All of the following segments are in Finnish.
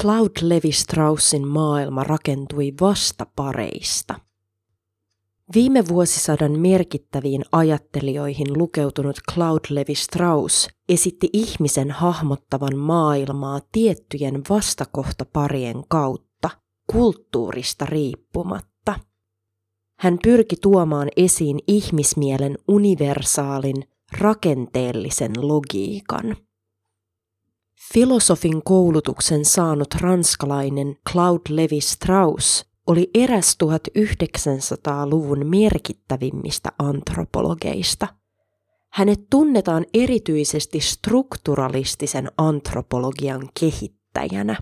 Claude Levi-Straussin maailma rakentui vastapareista. Viime vuosisadan merkittäviin ajattelijoihin lukeutunut Claude Levi-Strauss esitti ihmisen hahmottavan maailmaa tiettyjen vastakohtaparien kautta, kulttuurista riippumatta. Hän pyrki tuomaan esiin ihmismielen universaalin, rakenteellisen logiikan. Filosofin koulutuksen saanut ranskalainen Claude Levi-Strauss oli eräs 1900-luvun merkittävimmistä antropologeista. Hänet tunnetaan erityisesti strukturalistisen antropologian kehittäjänä.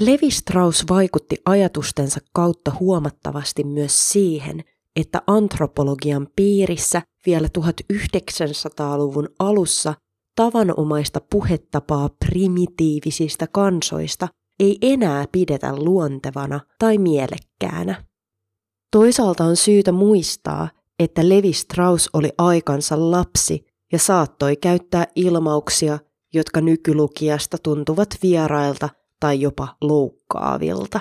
Levi Strauss vaikutti ajatustensa kautta huomattavasti myös siihen, että antropologian piirissä vielä 1900-luvun alussa tavanomaista puhetapaa primitiivisistä kansoista ei enää pidetä luontevana tai mielekkäänä. Toisaalta on syytä muistaa, että Levi Strauss oli aikansa lapsi ja saattoi käyttää ilmauksia, jotka nykylukijasta tuntuvat vierailta tai jopa loukkaavilta.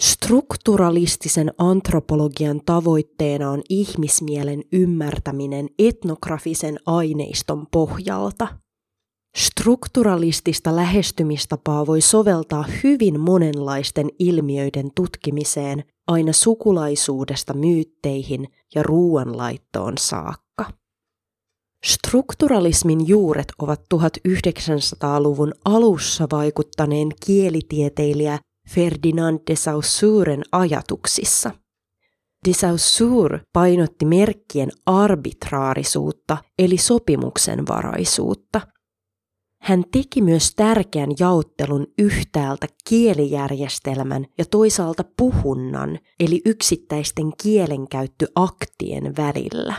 Strukturalistisen antropologian tavoitteena on ihmismielen ymmärtäminen etnografisen aineiston pohjalta – Strukturalistista lähestymistapaa voi soveltaa hyvin monenlaisten ilmiöiden tutkimiseen aina sukulaisuudesta myytteihin ja ruoanlaittoon saakka. Strukturalismin juuret ovat 1900-luvun alussa vaikuttaneen kielitieteilijä Ferdinand de Saussuren ajatuksissa. De Saussure painotti merkkien arbitraarisuutta eli sopimuksenvaraisuutta – hän teki myös tärkeän jaottelun yhtäältä kielijärjestelmän ja toisaalta puhunnan, eli yksittäisten kielenkäyttöaktien välillä.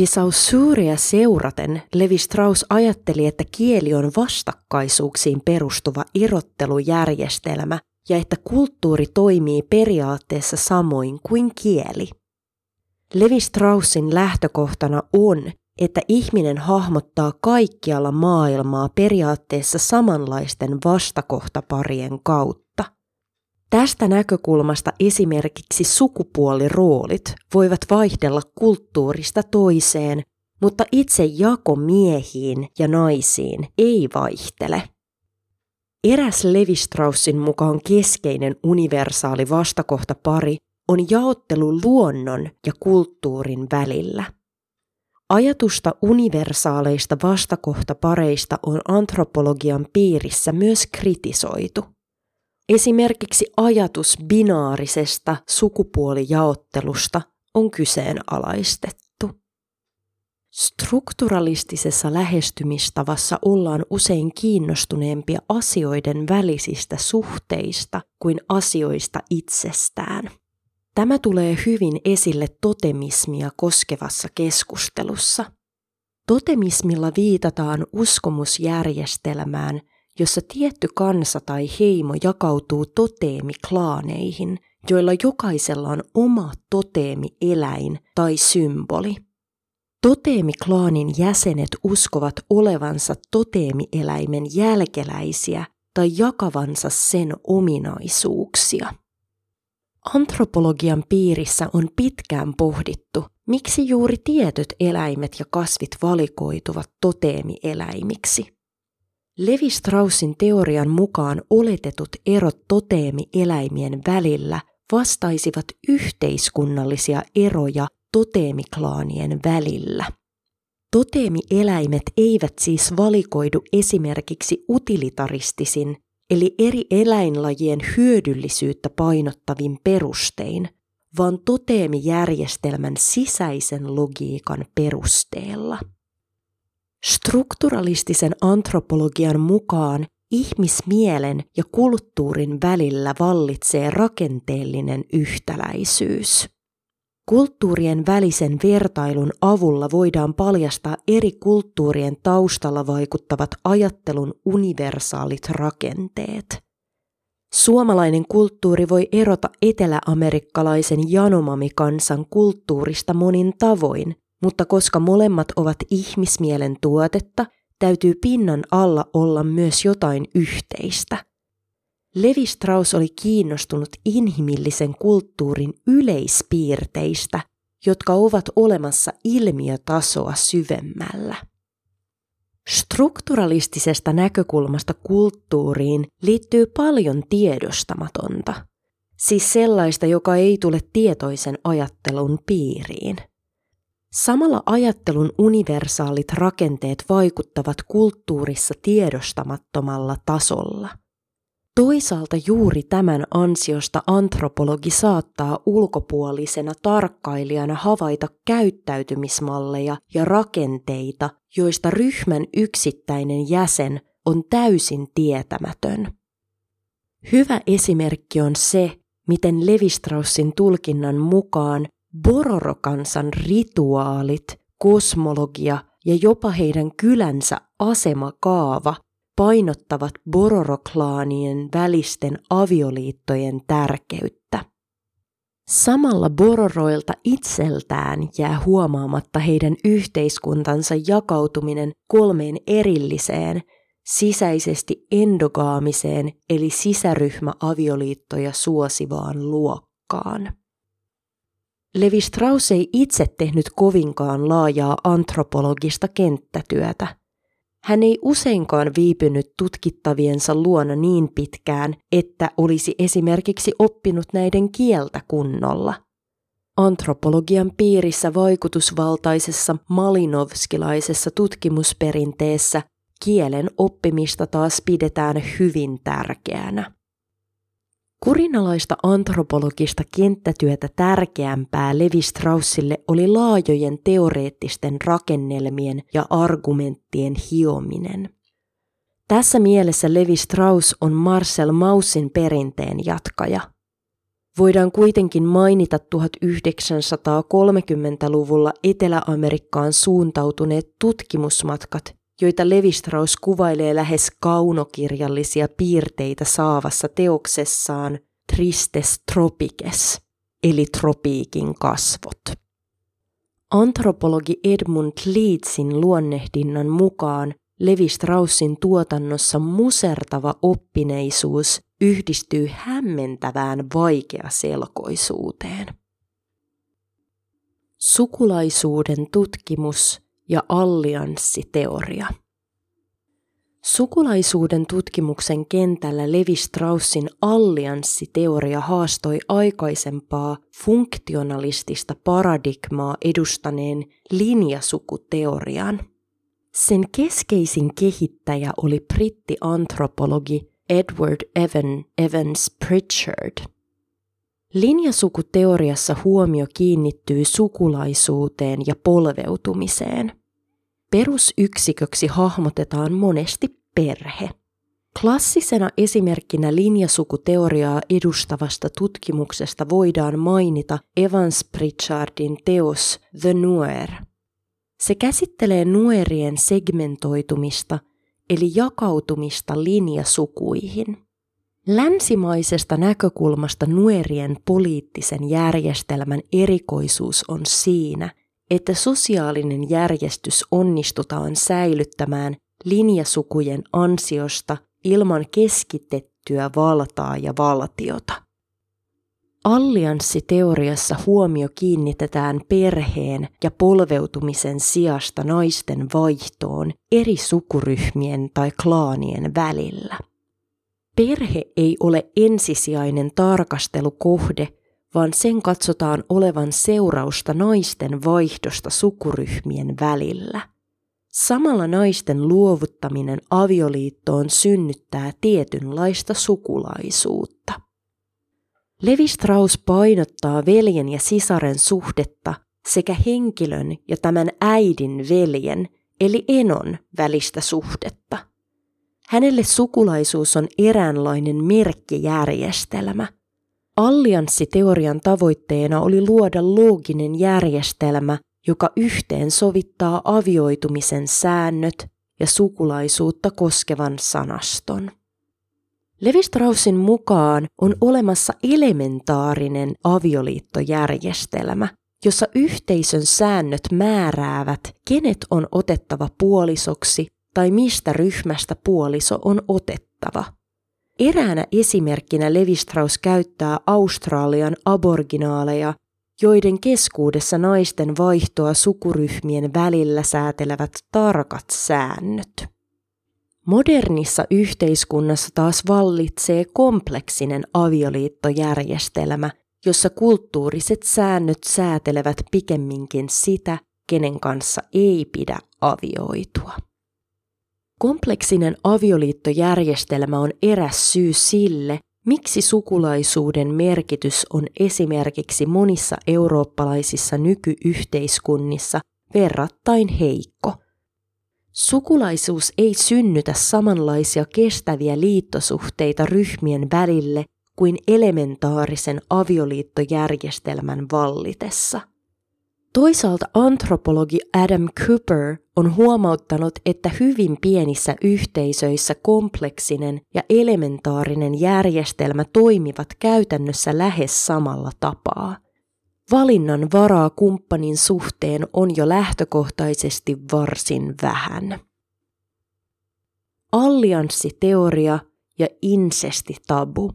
De Saussurea seuraten Levi Strauss ajatteli, että kieli on vastakkaisuuksiin perustuva erottelujärjestelmä ja että kulttuuri toimii periaatteessa samoin kuin kieli. Levi Straussin lähtökohtana on, että ihminen hahmottaa kaikkialla maailmaa periaatteessa samanlaisten vastakohtaparien kautta. Tästä näkökulmasta esimerkiksi sukupuoliroolit voivat vaihdella kulttuurista toiseen, mutta itse jako miehiin ja naisiin ei vaihtele. Eräs Levi-Straussin mukaan keskeinen universaali vastakohtapari on jaottelu luonnon ja kulttuurin välillä – Ajatusta universaaleista vastakohtapareista on antropologian piirissä myös kritisoitu. Esimerkiksi ajatus binaarisesta sukupuolijaottelusta on kyseenalaistettu. Strukturalistisessa lähestymistavassa ollaan usein kiinnostuneempia asioiden välisistä suhteista kuin asioista itsestään. Tämä tulee hyvin esille totemismia koskevassa keskustelussa. Totemismilla viitataan uskomusjärjestelmään, jossa tietty kansa tai heimo jakautuu toteemiklaaneihin, joilla jokaisella on oma toteemieläin tai symboli. Toteemiklaanin jäsenet uskovat olevansa toteemieläimen jälkeläisiä tai jakavansa sen ominaisuuksia. Antropologian piirissä on pitkään pohdittu, miksi juuri tietyt eläimet ja kasvit valikoituvat toteemieläimiksi. Levi Straussin teorian mukaan oletetut erot toteemieläimien välillä vastaisivat yhteiskunnallisia eroja toteemiklaanien välillä. Toteemieläimet eivät siis valikoidu esimerkiksi utilitaristisin eli eri eläinlajien hyödyllisyyttä painottavin perustein, vaan toteemijärjestelmän sisäisen logiikan perusteella. Strukturalistisen antropologian mukaan ihmismielen ja kulttuurin välillä vallitsee rakenteellinen yhtäläisyys. Kulttuurien välisen vertailun avulla voidaan paljastaa eri kulttuurien taustalla vaikuttavat ajattelun universaalit rakenteet. Suomalainen kulttuuri voi erota eteläamerikkalaisen janomamikansan kulttuurista monin tavoin, mutta koska molemmat ovat ihmismielen tuotetta, täytyy pinnan alla olla myös jotain yhteistä. Levi Strauss oli kiinnostunut inhimillisen kulttuurin yleispiirteistä, jotka ovat olemassa ilmiötasoa syvemmällä. Strukturalistisesta näkökulmasta kulttuuriin liittyy paljon tiedostamatonta, siis sellaista, joka ei tule tietoisen ajattelun piiriin. Samalla ajattelun universaalit rakenteet vaikuttavat kulttuurissa tiedostamattomalla tasolla – Toisaalta juuri tämän ansiosta antropologi saattaa ulkopuolisena tarkkailijana havaita käyttäytymismalleja ja rakenteita, joista ryhmän yksittäinen jäsen on täysin tietämätön. Hyvä esimerkki on se, miten Levistraussin tulkinnan mukaan Bororokansan rituaalit, kosmologia ja jopa heidän kylänsä asemakaava painottavat bororoklaanien välisten avioliittojen tärkeyttä. Samalla bororoilta itseltään jää huomaamatta heidän yhteiskuntansa jakautuminen kolmeen erilliseen, sisäisesti endogaamiseen eli sisäryhmäavioliittoja suosivaan luokkaan. Levi Strauss ei itse tehnyt kovinkaan laajaa antropologista kenttätyötä – hän ei useinkaan viipynyt tutkittaviensa luona niin pitkään, että olisi esimerkiksi oppinut näiden kieltä kunnolla. Antropologian piirissä vaikutusvaltaisessa malinovskilaisessa tutkimusperinteessä kielen oppimista taas pidetään hyvin tärkeänä. Kurinalaista antropologista kenttätyötä tärkeämpää Levi Straussille oli laajojen teoreettisten rakennelmien ja argumenttien hiominen. Tässä mielessä Levi Strauss on Marcel Maussin perinteen jatkaja. Voidaan kuitenkin mainita 1930-luvulla Etelä-Amerikkaan suuntautuneet tutkimusmatkat, joita Levi-Strauss kuvailee lähes kaunokirjallisia piirteitä saavassa teoksessaan Tristes Tropikes, eli tropiikin kasvot. Antropologi Edmund Leedsin luonnehdinnan mukaan Levi-Straussin tuotannossa musertava oppineisuus yhdistyy hämmentävään vaikeaselkoisuuteen. Sukulaisuuden tutkimus ja allianssiteoria. Sukulaisuuden tutkimuksen kentällä Levi Straussin allianssiteoria haastoi aikaisempaa funktionalistista paradigmaa edustaneen linjasukuteorian. Sen keskeisin kehittäjä oli brittiantropologi Edward Evan Evans Pritchard – Linjasukuteoriassa huomio kiinnittyy sukulaisuuteen ja polveutumiseen. Perusyksiköksi hahmotetaan monesti perhe. Klassisena esimerkkinä linjasukuteoriaa edustavasta tutkimuksesta voidaan mainita Evans Pritchardin teos The Nuer. Se käsittelee nuerien segmentoitumista eli jakautumista linjasukuihin. Länsimaisesta näkökulmasta nuerien poliittisen järjestelmän erikoisuus on siinä, että sosiaalinen järjestys onnistutaan säilyttämään linjasukujen ansiosta ilman keskitettyä valtaa ja valtiota. Allianssiteoriassa huomio kiinnitetään perheen ja polveutumisen sijasta naisten vaihtoon eri sukuryhmien tai klaanien välillä. Perhe ei ole ensisijainen tarkastelukohde, vaan sen katsotaan olevan seurausta naisten vaihdosta sukuryhmien välillä. Samalla naisten luovuttaminen avioliittoon synnyttää tietynlaista sukulaisuutta. Levi Strauss painottaa veljen ja sisaren suhdetta sekä henkilön ja tämän äidin veljen eli enon välistä suhdetta – Hänelle sukulaisuus on eräänlainen merkkijärjestelmä. Allianssiteorian tavoitteena oli luoda looginen järjestelmä, joka yhteen sovittaa avioitumisen säännöt ja sukulaisuutta koskevan sanaston. Levi-Straussin mukaan on olemassa elementaarinen avioliittojärjestelmä, jossa yhteisön säännöt määräävät, kenet on otettava puolisoksi tai mistä ryhmästä puoliso on otettava. Eräänä esimerkkinä Levi-Strauss käyttää Australian aboriginaaleja, joiden keskuudessa naisten vaihtoa sukuryhmien välillä säätelevät tarkat säännöt. Modernissa yhteiskunnassa taas vallitsee kompleksinen avioliittojärjestelmä, jossa kulttuuriset säännöt säätelevät pikemminkin sitä, kenen kanssa ei pidä avioitua. Kompleksinen avioliittojärjestelmä on eräs syy sille, miksi sukulaisuuden merkitys on esimerkiksi monissa eurooppalaisissa nykyyhteiskunnissa verrattain heikko. Sukulaisuus ei synnytä samanlaisia kestäviä liittosuhteita ryhmien välille kuin elementaarisen avioliittojärjestelmän vallitessa – Toisaalta antropologi Adam Cooper on huomauttanut, että hyvin pienissä yhteisöissä kompleksinen ja elementaarinen järjestelmä toimivat käytännössä lähes samalla tapaa. Valinnan varaa kumppanin suhteen on jo lähtökohtaisesti varsin vähän. Allianssiteoria ja insestitabu.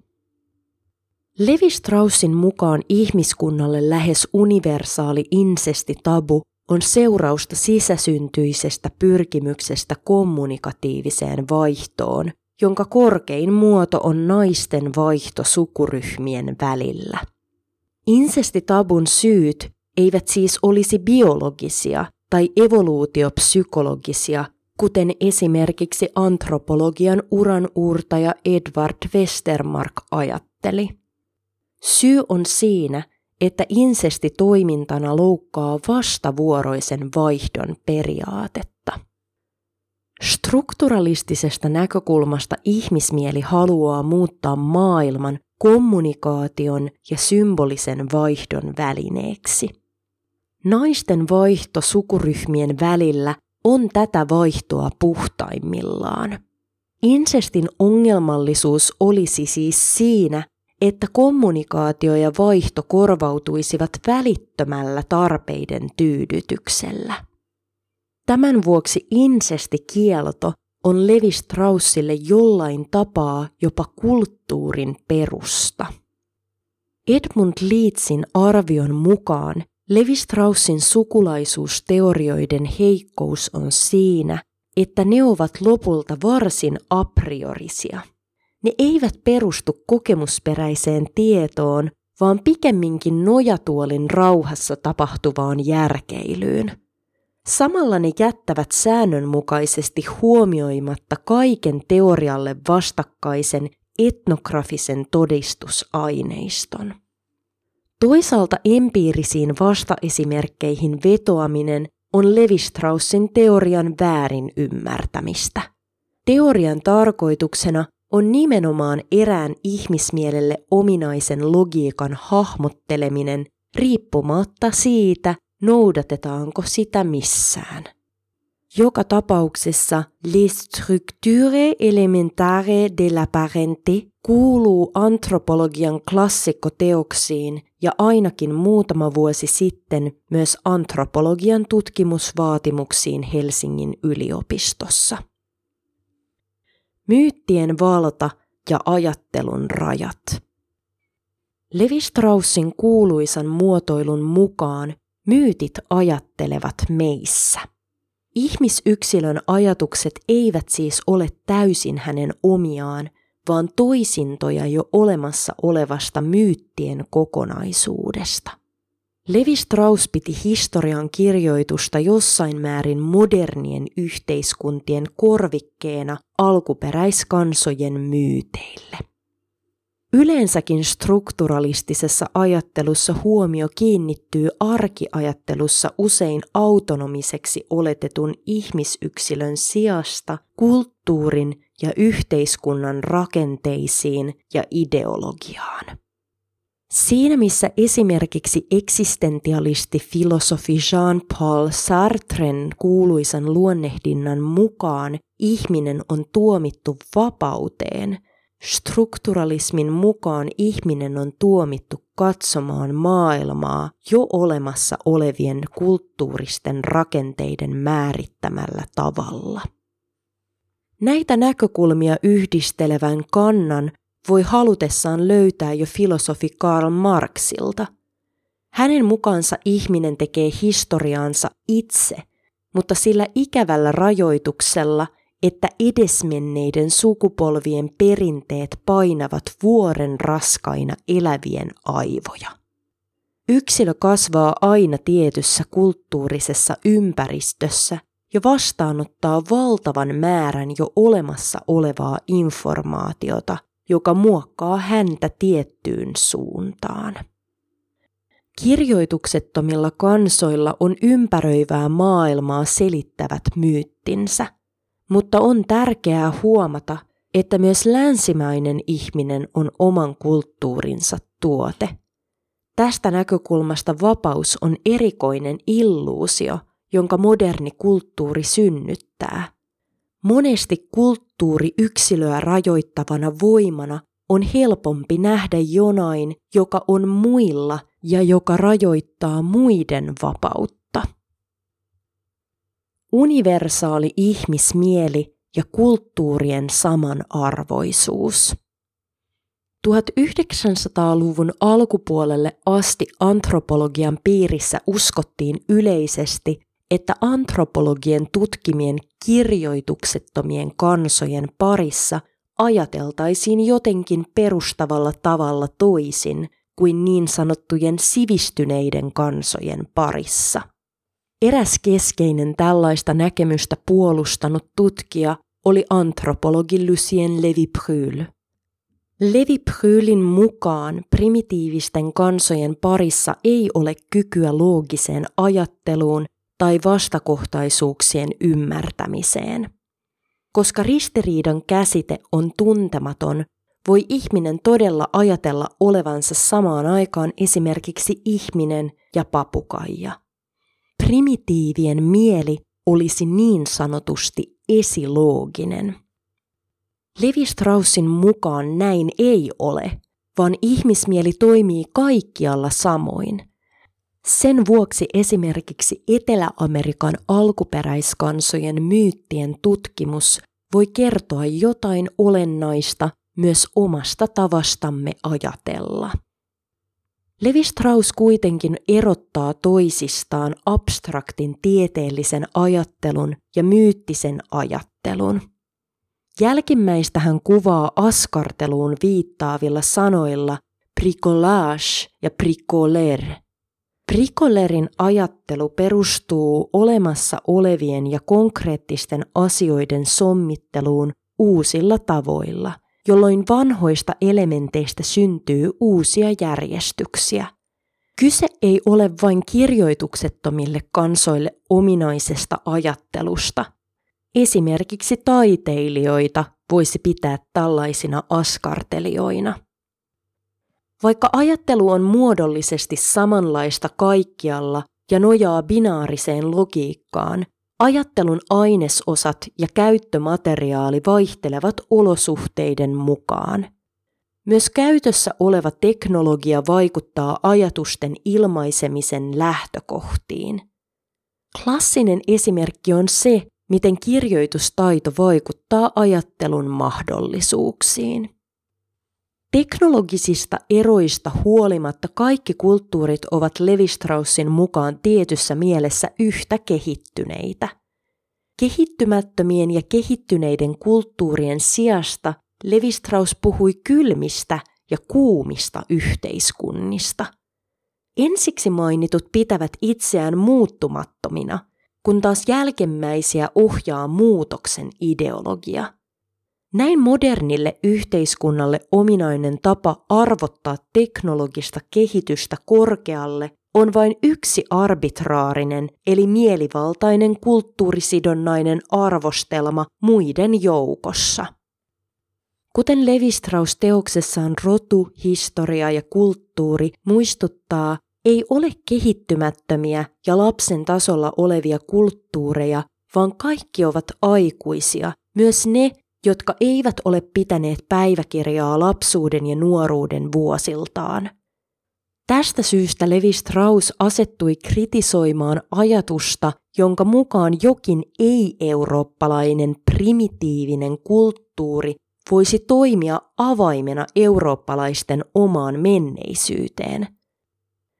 Levi Straussin mukaan ihmiskunnalle lähes universaali insestitabu on seurausta sisäsyntyisestä pyrkimyksestä kommunikatiiviseen vaihtoon, jonka korkein muoto on naisten vaihto sukuryhmien välillä. Insestitabun syyt eivät siis olisi biologisia tai evoluutiopsykologisia, kuten esimerkiksi antropologian uran uurtaja Edward Westermark ajatteli. Syy on siinä, että insesti toimintana loukkaa vastavuoroisen vaihdon periaatetta. Strukturalistisesta näkökulmasta ihmismieli haluaa muuttaa maailman kommunikaation ja symbolisen vaihdon välineeksi. Naisten vaihto sukuryhmien välillä on tätä vaihtoa puhtaimmillaan. Insestin ongelmallisuus olisi siis siinä, että kommunikaatio ja vaihto korvautuisivat välittömällä tarpeiden tyydytyksellä. Tämän vuoksi insestikielto on Levi Straussille jollain tapaa jopa kulttuurin perusta. Edmund Leedsin arvion mukaan Levi Straussin sukulaisuusteorioiden heikkous on siinä, että ne ovat lopulta varsin a priorisia – ne eivät perustu kokemusperäiseen tietoon, vaan pikemminkin nojatuolin rauhassa tapahtuvaan järkeilyyn. Samalla ne jättävät säännönmukaisesti huomioimatta kaiken teorialle vastakkaisen etnografisen todistusaineiston. Toisaalta empiirisiin vastaesimerkkeihin vetoaminen on Levi-Straussin teorian väärin ymmärtämistä. Teorian tarkoituksena on nimenomaan erään ihmismielelle ominaisen logiikan hahmotteleminen riippumatta siitä, noudatetaanko sitä missään. Joka tapauksessa Les structures élémentaires de la parenté kuuluu antropologian klassikkoteoksiin ja ainakin muutama vuosi sitten myös antropologian tutkimusvaatimuksiin Helsingin yliopistossa. Myyttien valta ja ajattelun rajat. Levi Straussin kuuluisan muotoilun mukaan myytit ajattelevat meissä. Ihmisyksilön ajatukset eivät siis ole täysin hänen omiaan, vaan toisintoja jo olemassa olevasta myyttien kokonaisuudesta. Levi Strauss piti historian kirjoitusta jossain määrin modernien yhteiskuntien korvikkeena alkuperäiskansojen myyteille. Yleensäkin strukturalistisessa ajattelussa huomio kiinnittyy arkiajattelussa usein autonomiseksi oletetun ihmisyksilön sijasta kulttuurin ja yhteiskunnan rakenteisiin ja ideologiaan. Siinä missä esimerkiksi eksistentialisti filosofi Jean-Paul Sartren kuuluisan luonnehdinnan mukaan ihminen on tuomittu vapauteen, strukturalismin mukaan ihminen on tuomittu katsomaan maailmaa jo olemassa olevien kulttuuristen rakenteiden määrittämällä tavalla. Näitä näkökulmia yhdistelevän kannan voi halutessaan löytää jo filosofi Karl Marxilta. Hänen mukaansa ihminen tekee historiaansa itse, mutta sillä ikävällä rajoituksella, että edesmenneiden sukupolvien perinteet painavat vuoren raskaina elävien aivoja. Yksilö kasvaa aina tietyssä kulttuurisessa ympäristössä ja vastaanottaa valtavan määrän jo olemassa olevaa informaatiota, joka muokkaa häntä tiettyyn suuntaan. Kirjoituksettomilla kansoilla on ympäröivää maailmaa selittävät myyttinsä, mutta on tärkeää huomata, että myös länsimainen ihminen on oman kulttuurinsa tuote. Tästä näkökulmasta vapaus on erikoinen illuusio, jonka moderni kulttuuri synnyttää. Monesti kulttuuri yksilöä rajoittavana voimana on helpompi nähdä jonain, joka on muilla ja joka rajoittaa muiden vapautta. Universaali ihmismieli ja kulttuurien samanarvoisuus. 1900-luvun alkupuolelle asti antropologian piirissä uskottiin yleisesti, että antropologien tutkimien kirjoituksettomien kansojen parissa ajateltaisiin jotenkin perustavalla tavalla toisin kuin niin sanottujen sivistyneiden kansojen parissa. Eräs keskeinen tällaista näkemystä puolustanut tutkija oli antropologi Lucien Lévy-Bruhl. Lévy-Bruhlin mukaan primitiivisten kansojen parissa ei ole kykyä loogiseen ajatteluun tai vastakohtaisuuksien ymmärtämiseen. Koska ristiriidan käsite on tuntematon, voi ihminen todella ajatella olevansa samaan aikaan esimerkiksi ihminen ja papukaija. Primitiivien mieli olisi niin sanotusti esilooginen. Levi Straussin mukaan näin ei ole, vaan ihmismieli toimii kaikkialla samoin – sen vuoksi esimerkiksi Etelä-Amerikan alkuperäiskansojen myyttien tutkimus voi kertoa jotain olennaista myös omasta tavastamme ajatella. Levi Strauss kuitenkin erottaa toisistaan abstraktin tieteellisen ajattelun ja myyttisen ajattelun. Jälkimmäistä hän kuvaa askarteluun viittaavilla sanoilla bricolage ja bricoler – Bricolerin ajattelu perustuu olemassa olevien ja konkreettisten asioiden sommitteluun uusilla tavoilla, jolloin vanhoista elementeistä syntyy uusia järjestyksiä. Kyse ei ole vain kirjoituksettomille kansoille ominaisesta ajattelusta. Esimerkiksi taiteilijoita voisi pitää tällaisina askartelijoina. Vaikka ajattelu on muodollisesti samanlaista kaikkialla ja nojaa binaariseen logiikkaan, ajattelun ainesosat ja käyttömateriaali vaihtelevat olosuhteiden mukaan. Myös käytössä oleva teknologia vaikuttaa ajatusten ilmaisemisen lähtökohtiin. Klassinen esimerkki on se, miten kirjoitustaito vaikuttaa ajattelun mahdollisuuksiin. Teknologisista eroista huolimatta kaikki kulttuurit ovat Levi-Straussin mukaan tietyssä mielessä yhtä kehittyneitä. Kehittymättömien ja kehittyneiden kulttuurien sijasta Levi-Strauss puhui kylmistä ja kuumista yhteiskunnista. Ensiksi mainitut pitävät itseään muuttumattomina, kun taas jälkemmäisiä ohjaa muutoksen ideologia – näin modernille yhteiskunnalle ominainen tapa arvottaa teknologista kehitystä korkealle on vain yksi arbitraarinen eli mielivaltainen kulttuurisidonnainen arvostelma muiden joukossa. Kuten Levi-Strauss teoksessaan Rotu, historia ja kulttuuri muistuttaa, ei ole kehittymättömiä ja lapsen tasolla olevia kulttuureja, vaan kaikki ovat aikuisia, myös ne, jotka eivät ole pitäneet päiväkirjaa lapsuuden ja nuoruuden vuosiltaan. Tästä syystä Levi Strauss asettui kritisoimaan ajatusta, jonka mukaan jokin ei-eurooppalainen primitiivinen kulttuuri voisi toimia avaimena eurooppalaisten omaan menneisyyteen.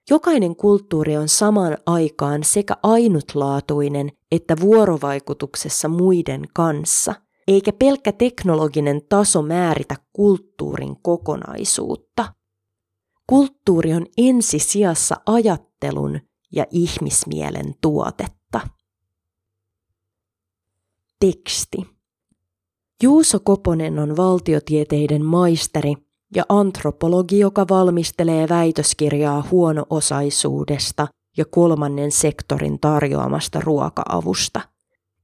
Jokainen kulttuuri on samaan aikaan sekä ainutlaatuinen että vuorovaikutuksessa muiden kanssa, eikä pelkkä teknologinen taso määritä kulttuurin kokonaisuutta. Kulttuuri on ensisijassa ajattelun ja ihmismielen tuotetta. Teksti. Juuso Koponen on valtiotieteiden maisteri ja antropologi, joka valmistelee väitöskirjaa huono-osaisuudesta ja kolmannen sektorin tarjoamasta ruoka-avusta.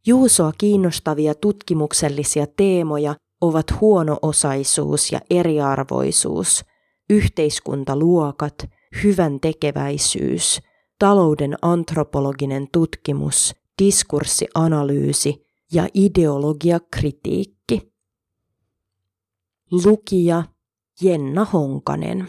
Juusoa kiinnostavia tutkimuksellisia teemoja ovat huono-osaisuus ja eriarvoisuus, yhteiskuntaluokat, hyvän tekeväisyys, talouden antropologinen tutkimus, diskurssianalyysi ja ideologiakritiikki. Lukija Jenna Honkanen